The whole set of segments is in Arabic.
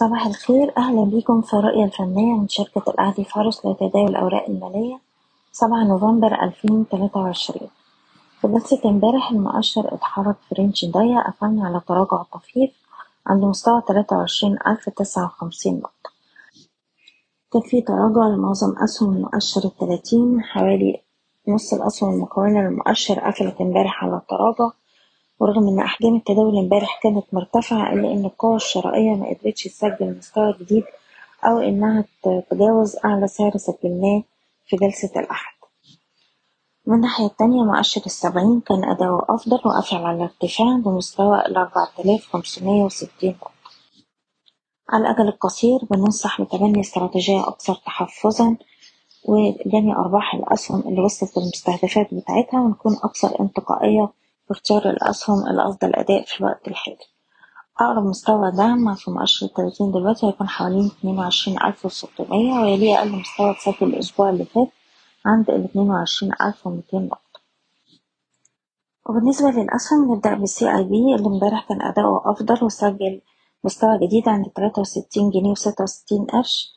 صباح الخير. أهلا بيكم في الرؤية الفنية من شركة الأهلي فارس لتداول الأوراق المالية سبعة نوفمبر ألفين تلاتة وعشرين. في جلسة امبارح المؤشر اتحرك في رينج ضيق قفلنا على تراجع طفيف عند مستوى تلاتة وعشرين ألف تسعة وخمسين نقطة. كان في تراجع لمعظم أسهم المؤشر التلاتين حوالي نص الأسهم المكونة للمؤشر قفلت امبارح على التراجع ورغم إن أحجام التداول امبارح كانت مرتفعة إلا إن القوى الشرائية مقدرتش تسجل مستوى جديد أو إنها تتجاوز أعلى سعر سجلناه في جلسة الأحد. من الناحية التانية مؤشر السبعين كان أداؤه أفضل وقفل على ارتفاع بمستوى الأربعة آلاف خمسمية وستين نقطة. على الأجل القصير بننصح بتبني استراتيجية أكثر تحفظا وجني أرباح الأسهم اللي وصلت للمستهدفات بتاعتها ونكون أكثر انتقائية في اختيار الأسهم الأفضل أداء في الوقت الحالي. أقرب مستوى دعم في مؤشر التلاتين دلوقتي هيكون حوالين اتنين وعشرين ألف وستمية ويليه أقل مستوى اتسجل الأسبوع اللي فات عند الاتنين وعشرين ألف ومتين نقطة. وبالنسبة للأسهم نبدأ بالسي أي بي اللي امبارح كان أداؤه أفضل وسجل مستوى جديد عند تلاتة وستين جنيه وستة وستين قرش.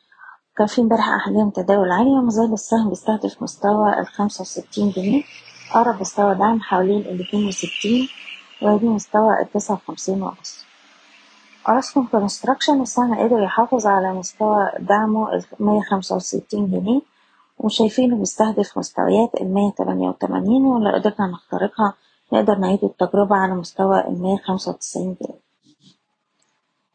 كان في امبارح أحجام تداول عالية ومازال السهم بيستهدف مستوى الخمسة وستين جنيه. أقرب مستوى دعم حوالين الاتنين وستين ويليه مستوى التسعة وخمسين ونص. أوراسكوم Construction السهم قدر يحافظ على مستوى دعمه المية خمسة وستين جنيه وشايفينه بيستهدف مستويات المية تمانية وتمانين ولو قدرنا نخترقها نقدر نعيد التجربة على مستوى المية خمسة وتسعين جنيه.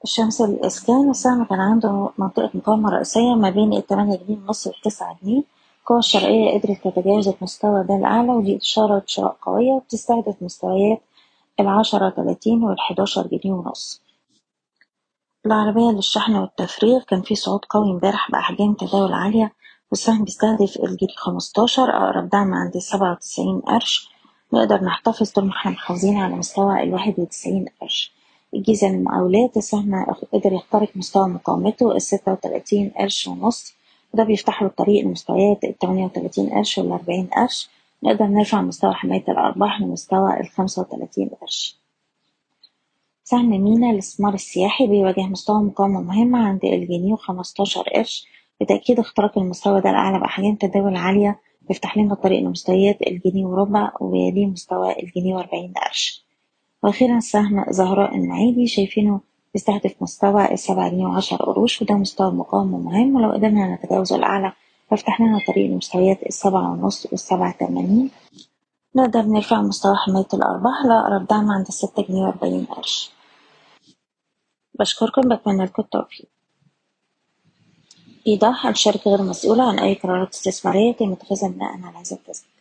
الشمس الإسكان السهم كان عنده منطقة مقاومة رئيسية ما بين التمانية جنيه ونص والتسعة جنيه القوى الشرقية قدرت تتجاوز المستوى ده الأعلى ودي إشارة شراء قوية وبتستهدف مستويات العشرة تلاتين والحداشر جنيه ونص. العربية للشحن والتفريغ كان في صعود قوي امبارح بأحجام تداول عالية والسهم بيستهدف الجنيه خمستاشر أقرب دعم عند سبعة وتسعين قرش. نقدر نحتفظ طول ما إحنا محافظين على مستوى الواحد وتسعين قرش. الجيزة للمقاولات السهم قدر يخترق مستوى مقاومته الستة وتلاتين قرش ونص. وده بيفتح له الطريق لمستويات التمانية وتلاتين قرش والأربعين قرش. نقدر نرفع مستوى حماية الأرباح لمستوى الخمسة وتلاتين قرش. سهم مينا للاستثمار السياحي بيواجه مستوى مقاومة مهمة عند الجنيه وخمستاشر قرش. بتأكيد اختراق المستوى ده الأعلى بأحجام تداول عالية بيفتح لنا الطريق لمستويات الجنيه وربع ويليه مستوى الجنيه وأربعين قرش. وأخيرا سهم زهراء المعيدي شايفينه بيستهدف مستوى السبعة جنيه وعشر قروش وده مستوى مقاومة مهم ولو قدرنا نتجاوزه الأعلى فيفتح لنا طريق لمستويات السبعة ونص والسبعة تمانين. نقدر نرفع مستوى حماية الأرباح لأقرب دعم عند الستة جنيه وأربعين قرش. بشكركم بتمنى لكم التوفيق. إيضاح الشركة غير مسؤولة عن أي قرارات استثمارية يتم اتخاذها بناء على هذا التسجيل.